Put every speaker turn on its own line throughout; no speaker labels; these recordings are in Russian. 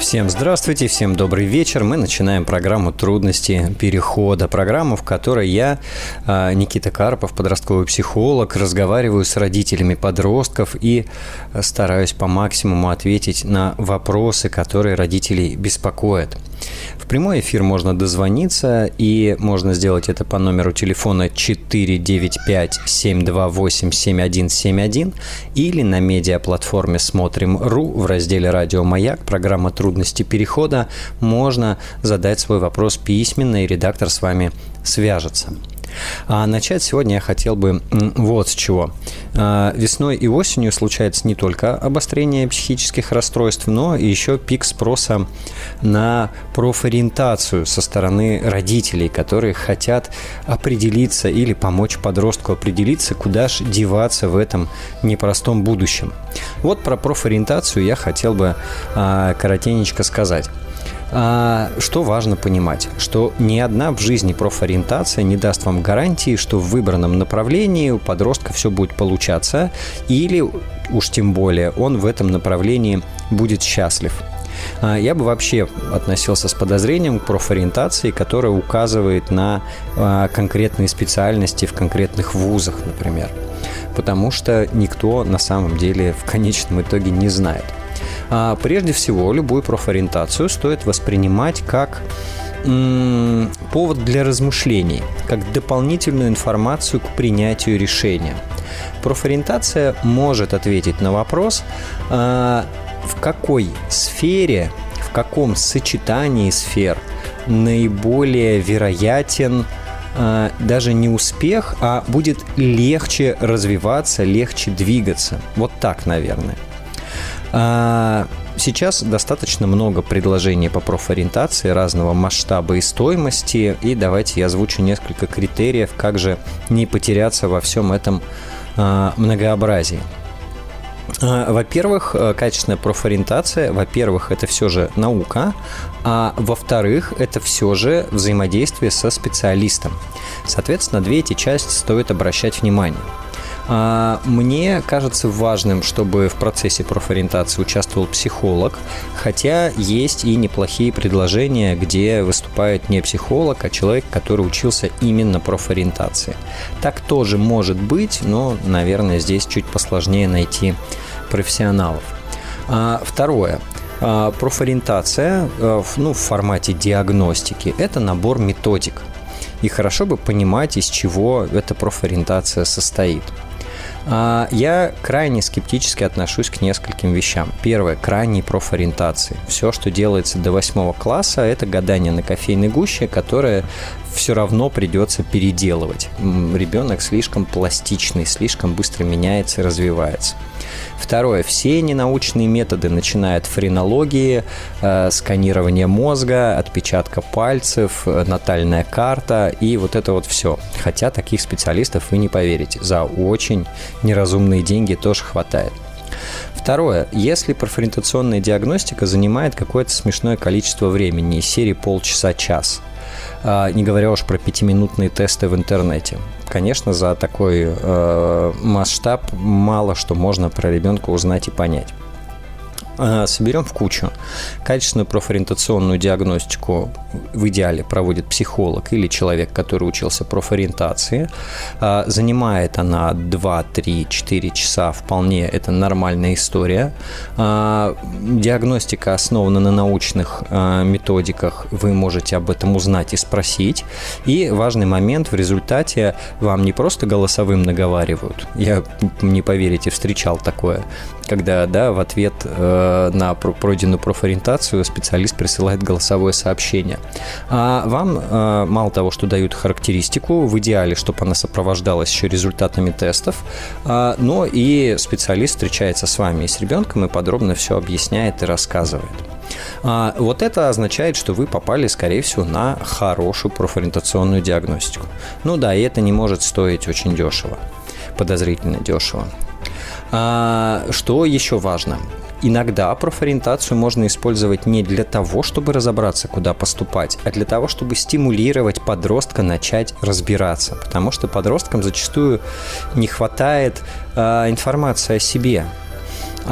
Всем здравствуйте, всем добрый вечер. Мы начинаем программу «Трудности перехода». Программу, в которой я, а, Никита Карпов, подростковый психолог, разговариваю с родителями подростков и стараюсь по максимуму ответить на вопросы, которые родителей беспокоят – в прямой эфир можно дозвониться, и можно сделать это по номеру телефона 495-728-7171 или на медиаплатформе «Смотрим.ру» в разделе «Радио Маяк» программа «Трудности перехода» можно задать свой вопрос письменно, и редактор с вами свяжется. А начать сегодня я хотел бы вот с чего. А, весной и осенью случается не только обострение психических расстройств, но и еще пик спроса на профориентацию со стороны родителей, которые хотят определиться или помочь подростку определиться, куда же деваться в этом непростом будущем. Вот про профориентацию я хотел бы а, коротенечко сказать. А, что важно понимать? Что ни одна в жизни профориентация не даст вам гарантии, что в выбранном направлении у подростка все будет получаться, или уж тем более он в этом направлении будет счастлив. А, я бы вообще относился с подозрением к профориентации, которая указывает на а, конкретные специальности в конкретных вузах, например. Потому что никто на самом деле в конечном итоге не знает – прежде всего, любую профориентацию стоит воспринимать как повод для размышлений, как дополнительную информацию к принятию решения. Профориентация может ответить на вопрос, а, в какой сфере, в каком сочетании сфер наиболее вероятен а, даже не успех, а будет легче развиваться, легче двигаться. Вот так, наверное. А, сейчас достаточно много предложений по профориентации разного масштаба и стоимости. И давайте я озвучу несколько критериев, как же не потеряться во всем этом а, многообразии. А, во-первых, э, качественная профориентация, во-первых, это все же наука, а во-вторых, это все же взаимодействие со специалистом. Соответственно, две эти части стоит обращать внимание. А, мне кажется важным, чтобы в процессе профориентации участвовал психолог, хотя есть и неплохие предложения, где выступает не психолог, а человек, который учился именно профориентации. Так тоже может быть, но, наверное, здесь чуть посложнее найти профессионалов. А, второе. А, профориентация э, ну, в формате диагностики – это набор методик. И хорошо бы понимать, из чего эта профориентация состоит. А, я крайне скептически отношусь к нескольким вещам. Первое – к ранней профориентации. Все, что делается до восьмого класса, это гадание на кофейной гуще, которое все равно придется переделывать. Ребенок слишком пластичный, слишком быстро меняется и развивается. Второе. Все ненаучные методы, начиная от френологии, э, сканирования мозга, отпечатка пальцев, э, натальная карта и вот это вот все. Хотя таких специалистов вы не поверите. За очень неразумные деньги тоже хватает. Второе. Если профориентационная диагностика занимает какое-то смешное количество времени, из серии полчаса-час, не говоря уж про пятиминутные тесты в интернете. Конечно, за такой э, масштаб мало что можно про ребенка узнать и понять. Э, соберем в кучу. Качественную профориентационную диагностику в идеале проводит психолог или человек, который учился профориентации. Э, занимает она 2, 3, 4 часа вполне, это нормальная история. Э, диагностика основана на научных методиках, вы можете об этом узнать и спросить. И важный момент, в результате вам не просто голосовым наговаривают, я, не поверите, встречал такое, когда да, в ответ э, на пройденную профориентацию специалист присылает голосовое сообщение. А вам э, мало того, что дают характеристику, в идеале, чтобы она сопровождалась еще результатами тестов, э, но и специалист встречается с вами и с ребенком и подробно все объясняет и рассказывает. А, вот это означает, что вы попали, скорее всего, на хорошую профориентационную диагностику. Ну да, и это не может стоить очень дешево, подозрительно дешево. А, что еще важно? иногда профориентацию можно использовать не для того, чтобы разобраться, куда поступать, а для того, чтобы стимулировать подростка начать разбираться. Потому что подросткам зачастую не хватает э, информации о себе.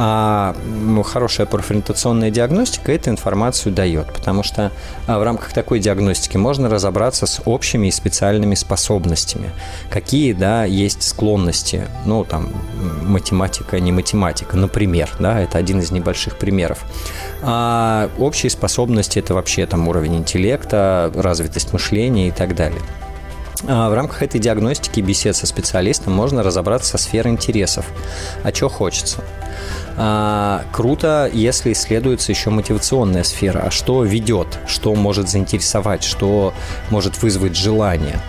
А ну, хорошая профориентационная диагностика эту информацию дает, потому что а, в рамках такой диагностики можно разобраться с общими и специальными способностями. Какие, да, есть склонности, ну, там, математика, не математика, например, да, это один из небольших примеров. А общие способности – это вообще там уровень интеллекта, развитость мышления и так далее. А в рамках этой диагностики бесед со специалистом можно разобраться со сферой интересов, а что хочется. А, круто, если исследуется еще мотивационная сфера, а что ведет, что может заинтересовать, что может вызвать желание.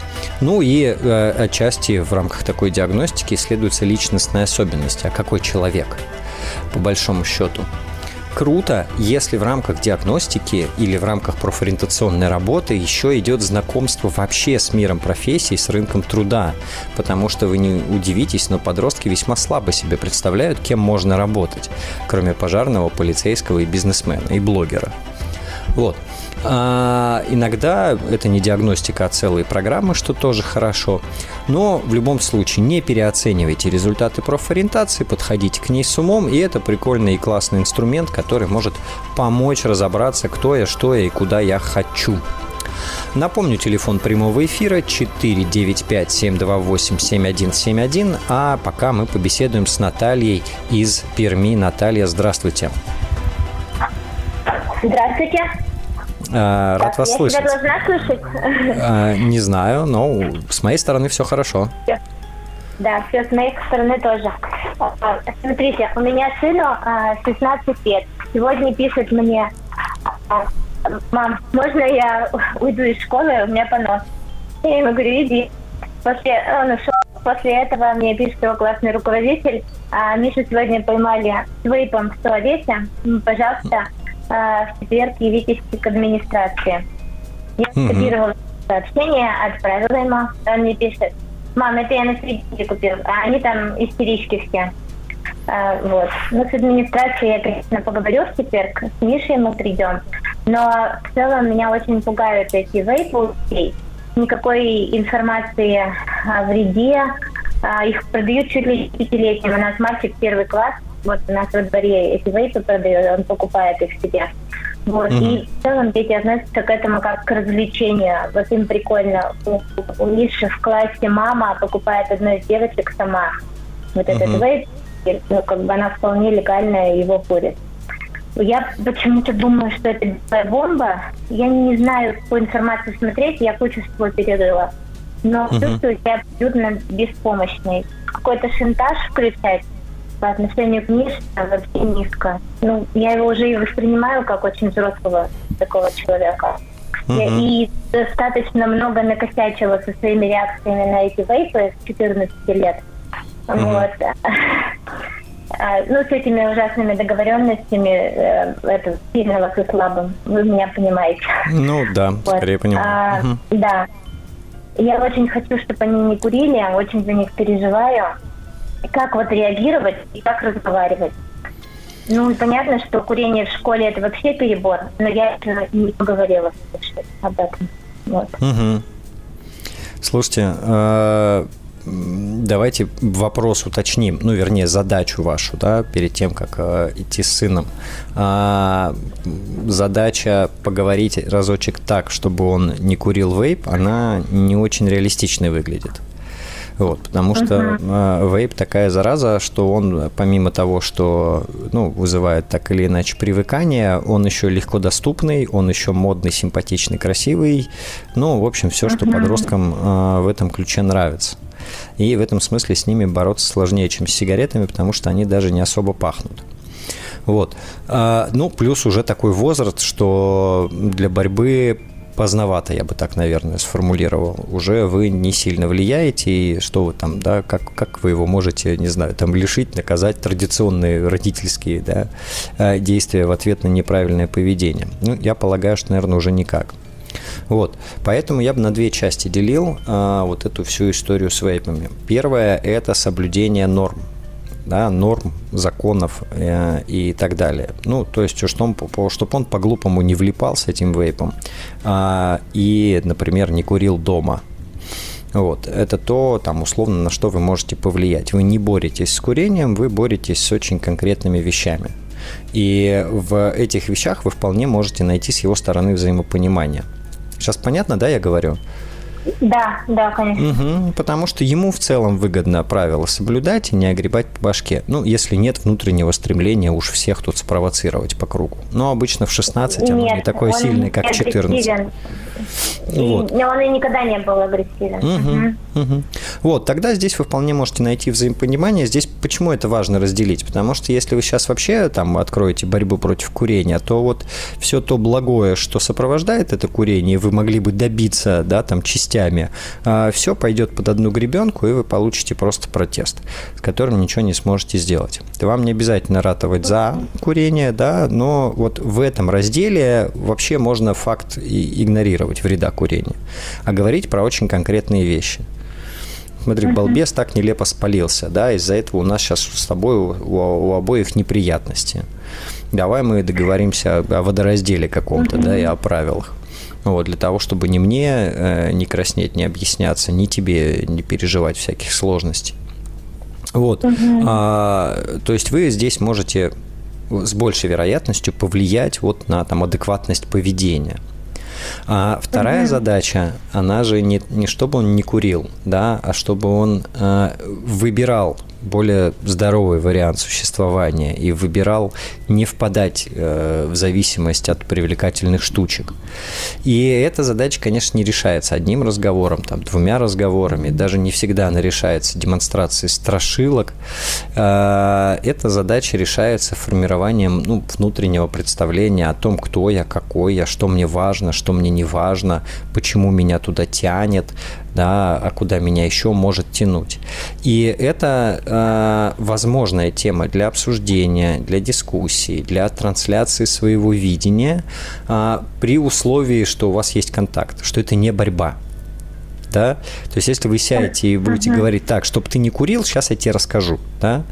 Ну и э, отчасти в рамках такой диагностики исследуются личностные особенности, а какой человек, по большому счету круто, если в рамках диагностики или в рамках профориентационной работы еще идет знакомство вообще с миром профессий, с рынком труда. Потому что вы не удивитесь, но подростки весьма слабо себе представляют, кем можно работать, кроме пожарного, полицейского и бизнесмена, и блогера. Вот. А иногда это не диагностика, а целые программы, что тоже хорошо. Но в любом случае не переоценивайте результаты профориентации, подходите к ней с умом, и это прикольный и классный инструмент, который может помочь разобраться, кто я, что я и куда я хочу. Напомню, телефон прямого эфира 495-728-7171, а пока мы побеседуем с Натальей из Перми. Наталья, здравствуйте.
Здравствуйте.
А, рад вас
я
слышать.
Я должна слышать?
А, не знаю, но с моей стороны все хорошо.
Да, все с моей стороны тоже. А, смотрите, у меня сыну 16 лет. Сегодня пишет мне, мам, можно я уйду из школы, у меня понос. Я ему говорю, иди. После, он ушел, после этого мне пишет его классный руководитель, а Мишу сегодня поймали с вейпом в туалете. Пожалуйста, в четверг явитесь к администрации. Я скопировала сообщение, отправила ему, он мне пишет, мам, это я на свидетеле купил, а они там истерички все. А, вот. Ну, с администрацией я, конечно, поговорю в четверг, с Мишей мы придем, но в целом меня очень пугают эти вейпы Никакой информации о вреде, а, их продают чуть ли не пятилетним. У нас мальчик первый класс, вот у нас во дворе эти вейпы продают, он покупает их себе. Вот. Mm-hmm. И в целом дети относятся к этому как к развлечению. Вот им прикольно. У, у Миши в классе мама покупает одной из девочек сама вот mm-hmm. этот вейп. И, ну, как бы она вполне легально его курит. Я почему-то думаю, что это бомба. Я не знаю, какую информацию смотреть, я кучу всего перерыла. Но uh-huh. чувствую себя абсолютно беспомощной. Какой-то шантаж включать по отношению к Мише вообще низко. Ну, я его уже и воспринимаю как очень взрослого такого человека. Uh-huh. И достаточно много накосячила со своими реакциями на эти вейпы с 14 лет. Uh-huh. Вот. А, ну, с этими ужасными договоренностями э, это сильно вас и слабым. Вы меня понимаете.
Ну да, вот. скорее понимаю. А, угу.
Да. Я очень хочу, чтобы они не курили, очень за них переживаю как вот реагировать и как разговаривать. Ну, понятно, что курение в школе это вообще перебор, но я не поговорила об этом. Вот.
Угу. Слушайте, э, давайте вопрос уточним, ну, вернее, задачу вашу, да, перед тем, как э, идти с сыном. А, задача поговорить разочек так, чтобы он не курил вейп, она не очень реалистичной выглядит. Вот, потому что uh-huh. вейп такая зараза, что он, помимо того, что ну, вызывает так или иначе привыкание, он еще легко доступный, он еще модный, симпатичный, красивый. Ну, в общем, все, что uh-huh. подросткам а, в этом ключе нравится. И в этом смысле с ними бороться сложнее, чем с сигаретами, потому что они даже не особо пахнут. Вот. А, ну, плюс уже такой возраст, что для борьбы поздновато, я бы так, наверное, сформулировал. Уже вы не сильно влияете, и что вы там, да, как, как вы его можете, не знаю, там лишить, наказать традиционные родительские, да, э, действия в ответ на неправильное поведение. Ну, я полагаю, что, наверное, уже никак. Вот, поэтому я бы на две части делил а, вот эту всю историю с вейпами. Первое – это соблюдение норм. Да, норм, законов э, и так далее. Ну, то есть, чтобы он, чтобы он по-глупому не влипал с этим вейпом э, и, например, не курил дома. Вот. Это то, там, условно, на что вы можете повлиять. Вы не боретесь с курением, вы боретесь с очень конкретными вещами. И в этих вещах вы вполне можете найти с его стороны взаимопонимание. Сейчас понятно, да, я говорю?
Да, да, конечно.
Угу, потому что ему в целом выгодно правила соблюдать и не огребать по башке. Ну, если нет внутреннего стремления уж всех тут спровоцировать по кругу. Но обычно в 16 оно нет, не такое сильное, как в 14.
Вот. Но он и никогда не был агрессивен.
Угу, угу. Вот, тогда здесь вы вполне можете найти взаимопонимание. Здесь почему это важно разделить? Потому что если вы сейчас вообще там откроете борьбу против курения, то вот все то благое, что сопровождает это курение, вы могли бы добиться, да, там, частями, а все пойдет под одну гребенку, и вы получите просто протест, с которым ничего не сможете сделать. Вам не обязательно ратовать за курение, да, но вот в этом разделе вообще можно факт игнорировать вреда курения, а говорить про очень конкретные вещи. Смотри, балбес так нелепо спалился, да, из-за этого у нас сейчас с тобой у, у обоих неприятности. Давай мы договоримся о водоразделе каком-то, да, и о правилах. Вот, для того, чтобы ни мне э, не краснеть, не объясняться, ни тебе не переживать всяких сложностей. Вот. Угу. А, то есть вы здесь можете с большей вероятностью повлиять вот на там, адекватность поведения. А вторая угу. задача, она же не, не чтобы он не курил, да, а чтобы он э, выбирал более здоровый вариант существования и выбирал не впадать э, в зависимость от привлекательных штучек. И эта задача, конечно, не решается одним разговором, там, двумя разговорами, даже не всегда она решается демонстрацией страшилок. Э, эта задача решается формированием ну, внутреннего представления о том, кто я, какой я, что мне важно, что мне не важно, почему меня туда тянет, да, а куда меня еще может тянуть. И это э, возможная тема для обсуждения, для дискуссии, для трансляции своего видения э, при условии, что у вас есть контакт, что это не борьба. Да? То есть, если вы сядете и будете uh-huh. говорить так, чтобы ты не курил, сейчас я тебе расскажу, да,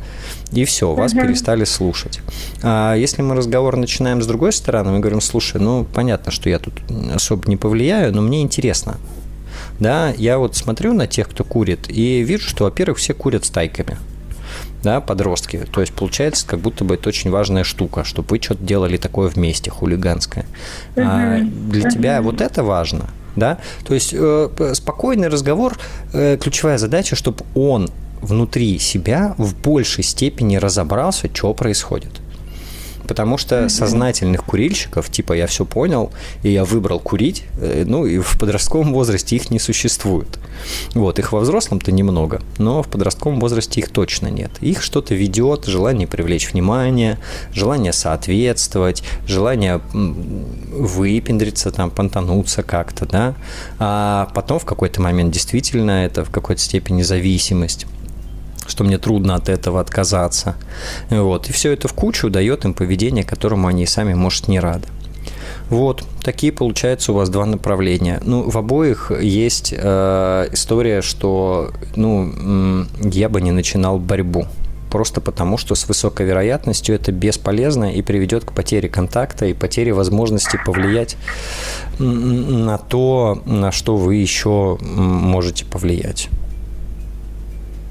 и все, вас uh-huh. перестали слушать. А если мы разговор начинаем с другой стороны, мы говорим, слушай, ну, понятно, что я тут особо не повлияю, но мне интересно, да, я вот смотрю на тех, кто курит, и вижу, что, во-первых, все курят стайками да, подростки. То есть получается, как будто бы это очень важная штука, чтобы вы что-то делали такое вместе, хулиганское. Uh-huh. А для uh-huh. тебя вот это важно, да? То есть э, спокойный разговор, э, ключевая задача, чтобы он внутри себя в большей степени разобрался, что происходит. Потому что mm-hmm. сознательных курильщиков, типа я все понял, и я выбрал курить, э, ну и в подростковом возрасте их не существует. Вот, их во взрослом-то немного, но в подростковом возрасте их точно нет. Их что-то ведет, желание привлечь внимание, желание соответствовать, желание выпендриться, там, понтануться как-то, да. А потом в какой-то момент действительно это в какой-то степени зависимость что мне трудно от этого отказаться. Вот. И все это в кучу дает им поведение, которому они сами, может, не рады. Вот, такие получаются у вас два направления. Ну, в обоих есть э, история, что, ну, я бы не начинал борьбу. Просто потому, что с высокой вероятностью это бесполезно и приведет к потере контакта и потере возможности повлиять на то, на что вы еще можете повлиять.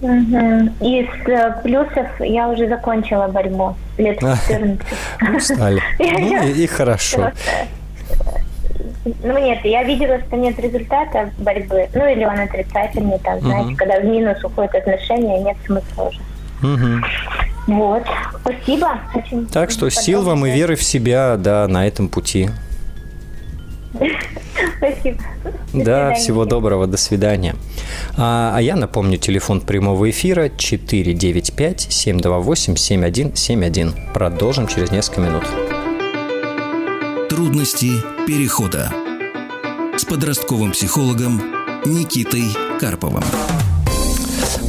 Угу. Из э, плюсов я уже закончила борьбу лет 14.
Устали. Ну и, и хорошо.
Ну нет, я видела, что нет результата борьбы. Ну или он отрицательный, там, знаете, когда в минус уходят отношения, нет смысла уже. Угу. Вот. Спасибо.
Очень так что сил вам и веры в себя, да, на этом пути.
Спасибо.
Да, всего доброго, до свидания. А, а я напомню, телефон прямого эфира 495-728-7171. Продолжим через несколько минут.
Трудности перехода с подростковым психологом Никитой Карповым.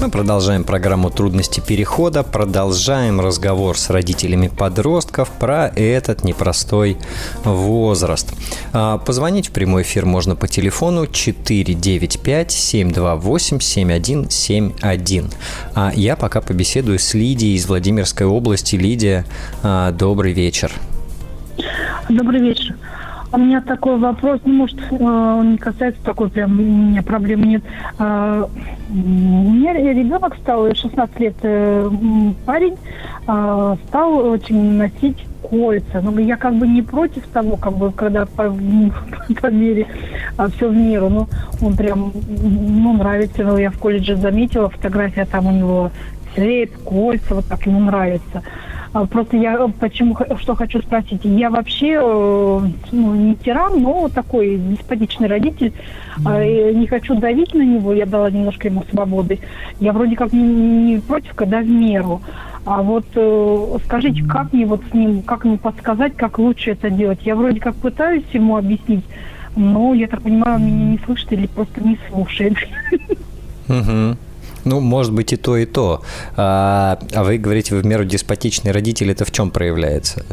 Мы продолжаем программу «Трудности перехода», продолжаем разговор с родителями подростков про этот непростой возраст. А, позвонить в прямой эфир можно по телефону 495-728-7171. А я пока побеседую с Лидией из Владимирской области. Лидия, а, добрый вечер.
Добрый вечер. У меня такой вопрос, ну, может, э, он не касается такой прям, у меня проблем нет. Э, у меня ребенок стал, 16 лет э, парень, стал очень носить кольца. Но я как бы не против того, как бы, когда по, по мере а, все в меру. Ну, он прям, ну, нравится. Ну, я в колледже заметила, фотография там у него цвет, кольца, вот так ему нравится. А, просто я э, почему что хочу спросить. Я вообще э, ну, не тиран, но такой деспотичный родитель. Mm-hmm. Не хочу давить на него, я дала немножко ему свободы. Я вроде как не, не против, когда в меру. А вот э, скажите, как мне вот с ним, как мне подсказать, как лучше это делать? Я вроде как пытаюсь ему объяснить, но я так понимаю, он меня не слышит или просто не слушает.
Угу. Ну, может быть и то, и то. А, а вы говорите, вы в меру деспотичный родитель, это в чем проявляется?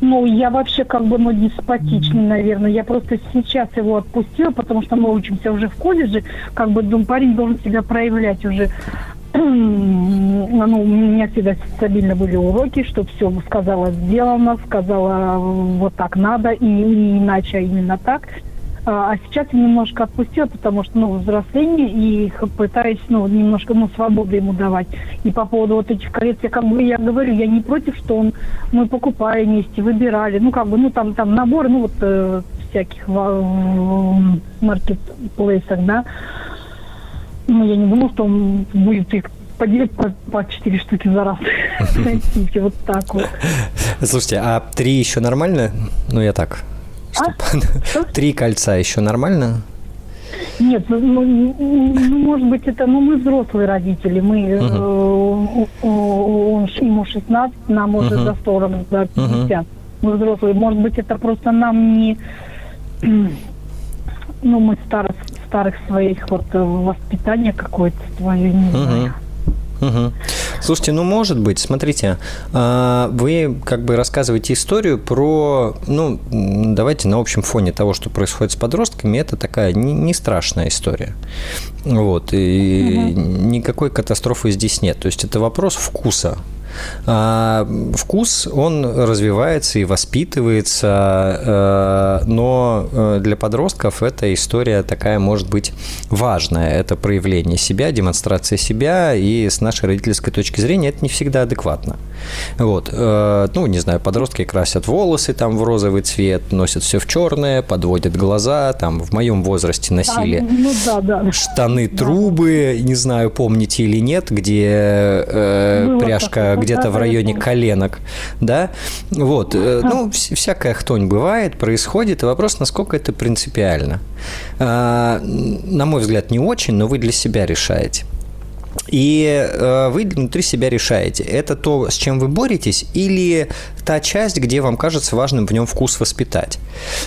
Ну, я вообще как бы, ну, деспотичный, наверное. Я просто сейчас его отпустила, потому что мы учимся уже в колледже. Как бы, ну, парень должен себя проявлять уже. ну, у меня всегда стабильно были уроки, что все сказала, сделано, сказала вот так надо, и не иначе, а именно так. А, а сейчас я немножко отпустила, потому что, ну, взросление, и пытаюсь, ну, немножко, ну, свободу ему давать. И по поводу вот этих колец, я как бы, я говорю, я не против, что он, мы покупали вместе, выбирали, ну, как бы, ну, там, там набор, ну, вот, э, всяких в маркетплейсах, да. Ну, я не думаю, что он будет их поделить по, по 4 штуки за раз. вот так вот.
Слушайте, а три еще нормально? Ну, я так, а? Три кольца еще нормально?
Нет, ну, ну, ну, может быть, это, ну, мы взрослые родители, мы, угу. э, он, ему 16, нам уже угу. за 40, за 50. Угу. Мы взрослые, может быть, это просто нам не, ну, мы старых, старых своих вот э, воспитания какое-то свое, не угу. знаю.
Угу. Слушайте, ну может быть, смотрите, а, вы как бы рассказываете историю про, ну, давайте на общем фоне того, что происходит с подростками, это такая не, не страшная история. Вот, и угу. никакой катастрофы здесь нет. То есть это вопрос вкуса. А, вкус, он развивается и воспитывается, э, но э, для подростков эта история такая может быть важная. Это проявление себя, демонстрация себя, и с нашей родительской точки зрения это не всегда адекватно. Вот. Э, ну, не знаю, подростки красят волосы там в розовый цвет, носят все в черное, подводят глаза, там в моем возрасте носили а, ну, да, да. штаны, трубы, да. не знаю, помните или нет, где э, пряжка где-то в районе коленок, да, вот, э, ну, всякая хтонь бывает, происходит, и вопрос, насколько это принципиально. А, на мой взгляд, не очень, но вы для себя решаете. И э, вы внутри себя решаете, это то, с чем вы боретесь, или та часть, где вам кажется важным в нем вкус воспитать.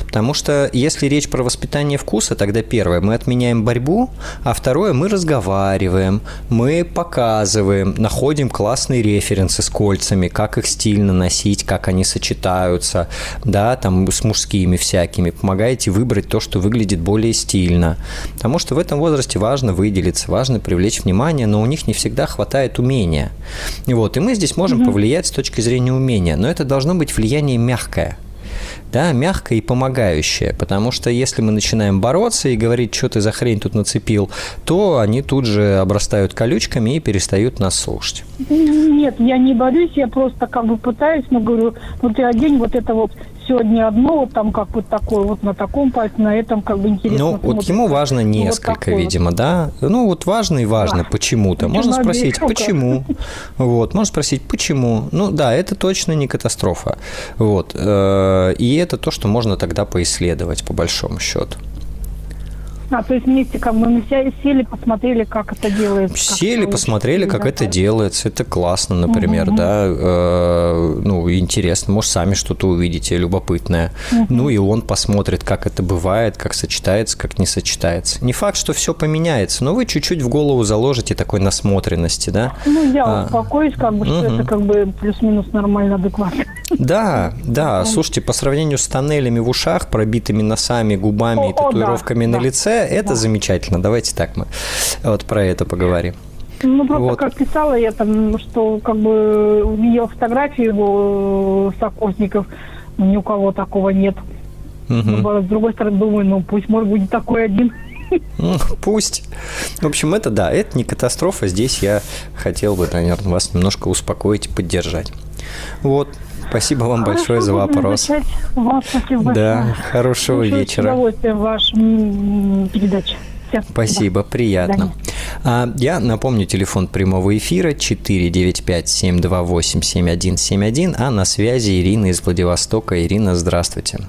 Потому что если речь про воспитание вкуса, тогда первое, мы отменяем борьбу, а второе, мы разговариваем, мы показываем, находим классные референсы с кольцами, как их стильно носить, как они сочетаются, да, там с мужскими всякими, помогаете выбрать то, что выглядит более стильно. Потому что в этом возрасте важно выделиться, важно привлечь внимание, но у них не всегда хватает умения. Вот, и мы здесь можем угу. повлиять с точки зрения умения, но это должно быть влияние мягкое. Да, мягкое и помогающее, потому что если мы начинаем бороться и говорить, что ты за хрень тут нацепил, то они тут же обрастают колючками и перестают нас слушать.
Нет, я не борюсь, я просто как бы пытаюсь, но говорю, ну ты одень вот это вот сегодня одно, вот там как вот такое, вот на таком пальце, на этом как бы интересно.
Ну, вот ему важно несколько, вот видимо, да? Ну, вот важно и важно да. почему-то. Можно спросить, почему? Вот, можно спросить, почему? Ну, да, это точно не катастрофа. Вот. Э, и это то, что можно тогда поисследовать, по большому счету.
А, то есть вместе как бы мы сели, посмотрели, как это делается.
Сели, как посмотрели, как это делается. Это классно, например, угу. да. Э, ну, интересно. Может, сами что-то увидите любопытное. Угу. Ну, и он посмотрит, как это бывает, как сочетается, как не сочетается. Не факт, что все поменяется, но вы чуть-чуть в голову заложите такой насмотренности, да.
Ну, я а, успокоюсь, как бы, что угу. это как бы плюс-минус нормально, адекватно.
Да, да. Слушайте, по сравнению с тоннелями в ушах, пробитыми носами, губами и татуировками на лице, это замечательно. Давайте так мы вот про это поговорим.
Ну, просто вот. как писала я там, что как бы видела фотографии его э, сокурсников, ни у кого такого нет. Угу. С другой стороны, думаю, ну пусть может будет такой один.
Ну, пусть. В общем, это да, это не катастрофа. Здесь я хотел бы, наверное, вас немножко успокоить и поддержать. Вот. Спасибо вам Хорошо, большое за вопрос.
Вам спасибо
Да, хорошего Слушаю вечера. С
удовольствием ваш передача.
Все. Спасибо, да. приятно. А, я напомню, телефон прямого эфира 495-728-7171, а на связи Ирина из Владивостока. Ирина, здравствуйте.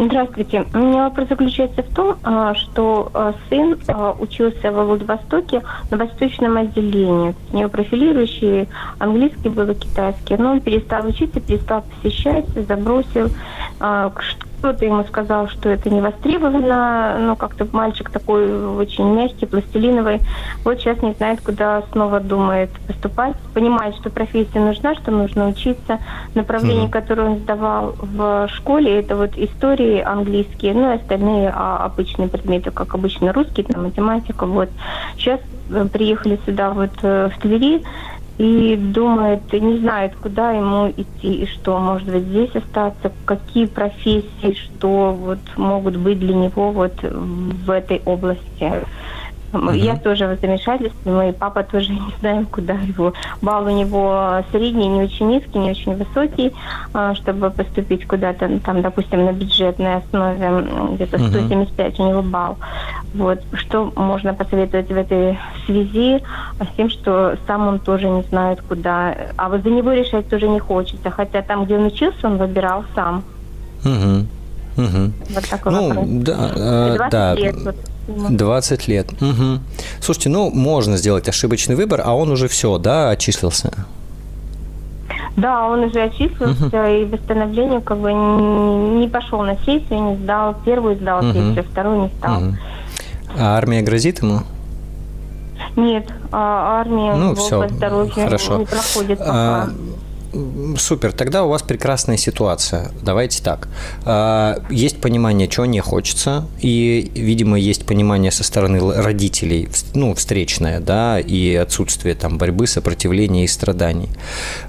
Здравствуйте. У меня вопрос заключается в том, а, что а, сын а, учился во Владивостоке на восточном отделении. У него профилирующий английский был и китайский. Но он перестал учиться, перестал посещать, забросил кто-то ему сказал, что это не востребовано, но как-то мальчик такой очень мягкий, пластилиновый. Вот сейчас не знает, куда снова думает поступать. Понимает, что профессия нужна, что нужно учиться. Направление, mm-hmm. которое он сдавал в школе, это вот истории английские, ну и остальные а, обычные предметы, как обычно русский, там, математика. Вот. Сейчас э, приехали сюда вот э, в Твери, и думает, не знает, куда ему идти и что, может быть, здесь остаться, какие профессии, что вот могут быть для него вот в этой области. Uh-huh. Я тоже в замешательстве, мой папа тоже не знаем, куда его. Балл у него средний, не очень низкий, не очень высокий, а, чтобы поступить куда-то, там, допустим, на бюджетной основе, где-то 175 uh-huh. у него балл. Вот. Что можно посоветовать в этой связи с тем, что сам он тоже не знает, куда. А вот за него решать тоже не хочется, хотя там, где он учился, он выбирал сам.
Угу. Угу. Вот такой ну, вопрос. Да, э, да. Лет, вот 20 лет. Угу. Слушайте, ну, можно сделать ошибочный выбор, а он уже все, да, отчислился?
Да, он уже отчислился, угу. и восстановление как бы не, не пошел на сессию, не сдал первую, сдал угу. сессию, вторую не стал. Угу.
А армия грозит ему?
Нет, а армия ну, все, по здоровью Хорошо. не проходит пока. А,
Супер, тогда у вас прекрасная ситуация. Давайте так. А, есть понимание, чего не хочется, и, видимо, есть понимание со стороны родителей, ну, встречное, да, и отсутствие там борьбы, сопротивления и страданий.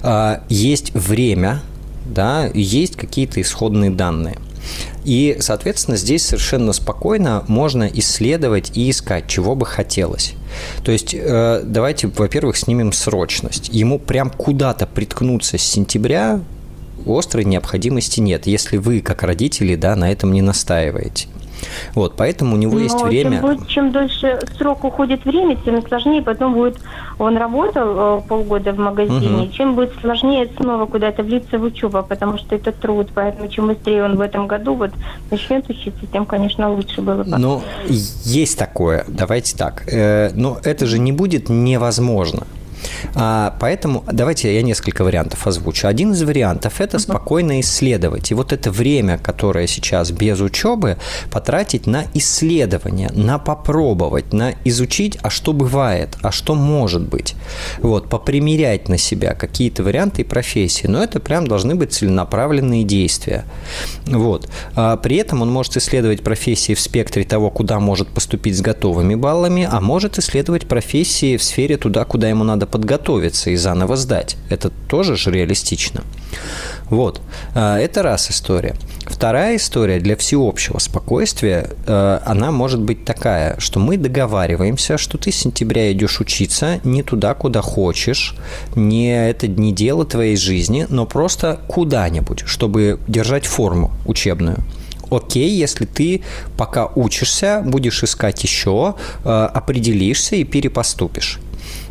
А, есть время, да, есть какие-то исходные данные – и, соответственно, здесь совершенно спокойно можно исследовать и искать, чего бы хотелось. То есть э, давайте, во-первых, снимем срочность. Ему прям куда-то приткнуться с сентября острой необходимости нет, если вы, как родители, да, на этом не настаиваете. Вот, поэтому у него Но есть время.
Чем, будет, чем дольше срок уходит время, тем сложнее потом будет. Он работал э, полгода в магазине, угу. чем будет сложнее снова куда-то влиться в учебу, потому что это труд. Поэтому чем быстрее он в этом году вот начнет учиться, тем, конечно, лучше было бы.
Ну, есть такое. Давайте так. Э, но это же не будет невозможно. А, поэтому давайте я несколько вариантов озвучу. Один из вариантов – это спокойно исследовать. И вот это время, которое сейчас без учебы, потратить на исследование, на попробовать, на изучить, а что бывает, а что может быть. Вот, попримерять на себя какие-то варианты и профессии. Но это прям должны быть целенаправленные действия. Вот. А при этом он может исследовать профессии в спектре того, куда может поступить с готовыми баллами, а может исследовать профессии в сфере туда, куда ему надо подготовиться и заново сдать. Это тоже же реалистично. Вот. А, это раз история. Вторая история для всеобщего спокойствия, а, она может быть такая, что мы договариваемся, что ты с сентября идешь учиться не туда, куда хочешь, не это не дело твоей жизни, но просто куда-нибудь, чтобы держать форму учебную окей, если ты пока учишься, будешь искать еще, а, определишься и перепоступишь.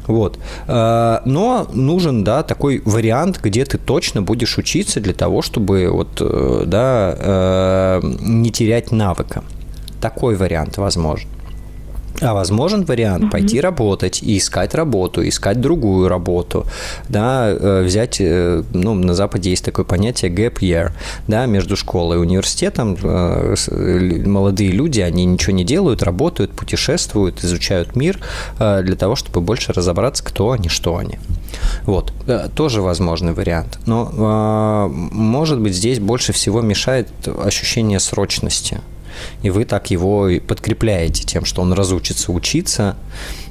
Вот. Э, но нужен, да, такой вариант, где ты точно будешь учиться для того, чтобы вот, э, да, э, не терять навыка. Такой вариант возможен. А возможен вариант mm-hmm. пойти работать и искать работу, искать другую работу, да, э, взять, э, ну, на Западе есть такое понятие gap year, да, между школой и университетом э, молодые люди, они ничего не делают, работают, путешествуют, изучают мир для того, чтобы больше разобраться, кто они, что они. Вот, тоже возможный вариант. Но, может быть, здесь больше всего мешает ощущение срочности и вы так его подкрепляете тем, что он разучится учиться.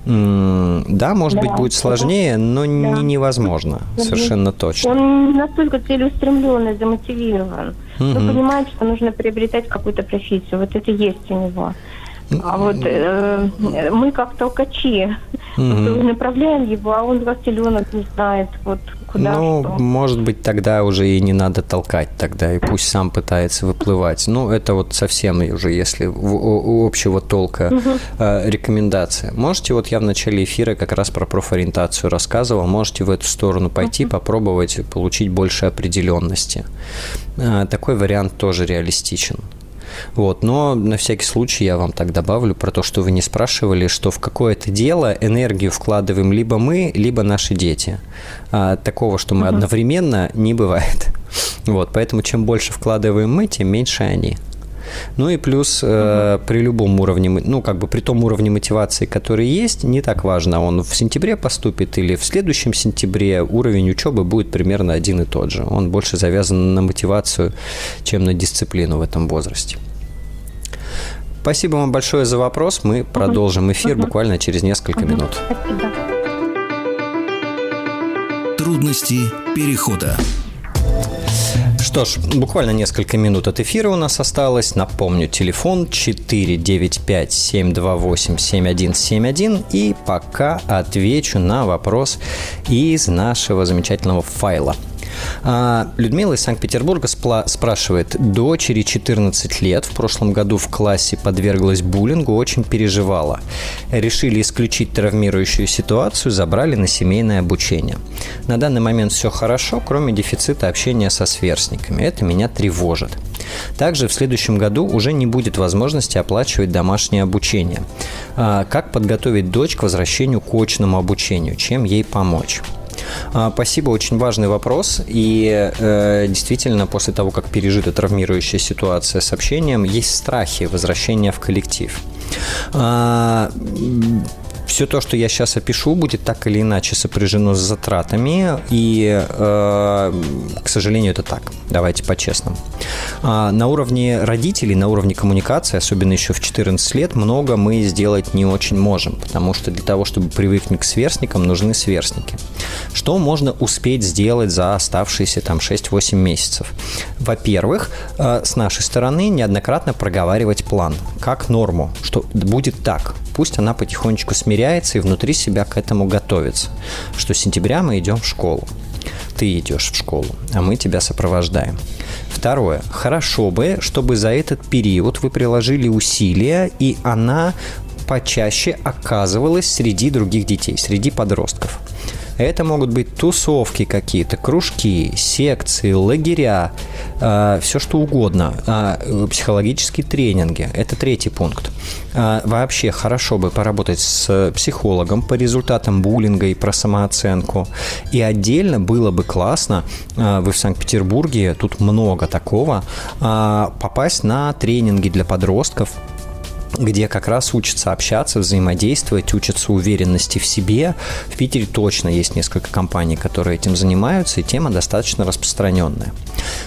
Да, может да. быть, будет сложнее, но да. не невозможно, совершенно точно.
Он настолько целеустремленный, замотивирован. Угу. Он понимает, что нужно приобретать какую-то профессию. Вот это есть у него. А вот э, мы как толкачи угу. направляем его, а он властеленок не знает, вот куда
Ну,
что.
может быть, тогда уже и не надо толкать тогда, и пусть сам пытается выплывать. Ну, это вот совсем уже, если у общего толка угу. э, рекомендация. Можете, вот я в начале эфира как раз про профориентацию рассказывал, можете в эту сторону пойти, угу. попробовать получить больше определенности. Э, такой вариант тоже реалистичен. Вот. Но на всякий случай я вам так добавлю про то, что вы не спрашивали, что в какое-то дело энергию вкладываем либо мы, либо наши дети. А, такого, что мы угу. одновременно, не бывает. Вот, поэтому чем больше вкладываем мы, тем меньше они. Ну и плюс э, при любом уровне, ну как бы при том уровне мотивации, который есть, не так важно, он в сентябре поступит или в следующем сентябре, уровень учебы будет примерно один и тот же. Он больше завязан на мотивацию, чем на дисциплину в этом возрасте. Спасибо вам большое за вопрос. Мы продолжим эфир буквально через несколько минут.
Трудности перехода.
Что ж, буквально несколько минут от эфира у нас осталось. Напомню, телефон 495-728-7171. И пока отвечу на вопрос из нашего замечательного файла – Людмила из Санкт-Петербурга спрашивает, дочери 14 лет, в прошлом году в классе подверглась буллингу, очень переживала. Решили исключить травмирующую ситуацию, забрали на семейное обучение. На данный момент все хорошо, кроме дефицита общения со сверстниками. Это меня тревожит. Также в следующем году уже не будет возможности оплачивать домашнее обучение. А, как подготовить дочь к возвращению к очному обучению? Чем ей помочь? А, спасибо, очень важный вопрос. И э, действительно, после того, как пережита травмирующая ситуация с общением, есть страхи возвращения в коллектив. Все то, что я сейчас опишу, будет так или иначе сопряжено с затратами, и, э, к сожалению, это так. Давайте по-честному. А на уровне родителей, на уровне коммуникации, особенно еще в 14 лет, много мы сделать не очень можем, потому что для того, чтобы привыкнуть к сверстникам, нужны сверстники. Что можно успеть сделать за оставшиеся там 6-8 месяцев? Во-первых, э, с нашей стороны неоднократно проговаривать план, как норму, что будет так, пусть она потихонечку смиряется и внутри себя к этому готовится, что с сентября мы идем в школу. Ты идешь в школу, а мы тебя сопровождаем. Второе. Хорошо бы, чтобы за этот период вы приложили усилия, и она почаще оказывалась среди других детей, среди подростков. Это могут быть тусовки какие-то, кружки, секции, лагеря, э, все что угодно, э, психологические тренинги. Это третий пункт. Э, вообще хорошо бы поработать с психологом по результатам буллинга и про самооценку. И отдельно было бы классно, э, вы в Санкт-Петербурге, тут много такого, э, попасть на тренинги для подростков, где как раз учатся общаться, взаимодействовать, учатся уверенности в себе. В Питере точно есть несколько компаний, которые этим занимаются, и тема достаточно распространенная.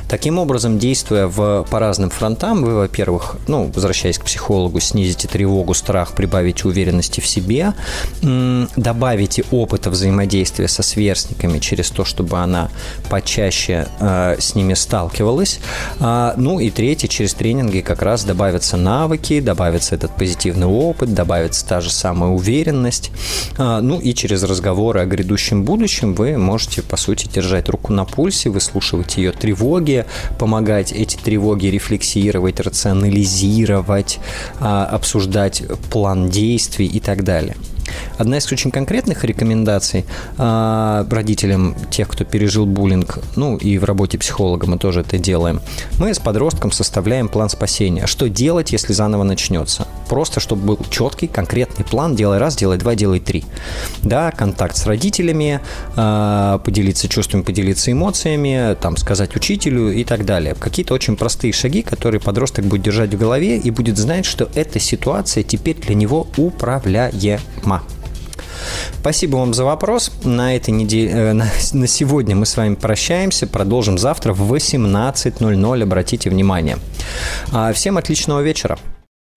Таким образом, действуя в, по разным фронтам, вы, во-первых, ну, возвращаясь к психологу, снизите тревогу, страх, прибавите уверенности в себе, добавите опыта взаимодействия со сверстниками через то, чтобы она почаще э, с ними сталкивалась. А, ну и третье, через тренинги как раз добавятся навыки, добавится этот позитивный опыт, добавится та же самая уверенность. А, ну и через разговоры о грядущем будущем вы можете, по сути, держать руку на пульсе, выслушивать ее тревоги, помогать эти тревоги рефлексировать, рационализировать, а, обсуждать план действий и так далее. Одна из очень конкретных рекомендаций э, родителям тех, кто пережил буллинг, ну и в работе психолога мы тоже это делаем, мы с подростком составляем план спасения. Что делать, если заново начнется? Просто, чтобы был четкий, конкретный план, делай раз, делай два, делай три. Да, контакт с родителями, э, поделиться чувствами, поделиться эмоциями, там, сказать учителю и так далее. Какие-то очень простые шаги, которые подросток будет держать в голове и будет знать, что эта ситуация теперь для него управляема. Спасибо вам за вопрос. На этой неделе, э, на, на сегодня мы с вами прощаемся. Продолжим завтра в 18.00. Обратите внимание. А, всем отличного вечера.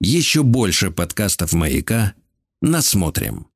Еще больше подкастов «Маяка» насмотрим.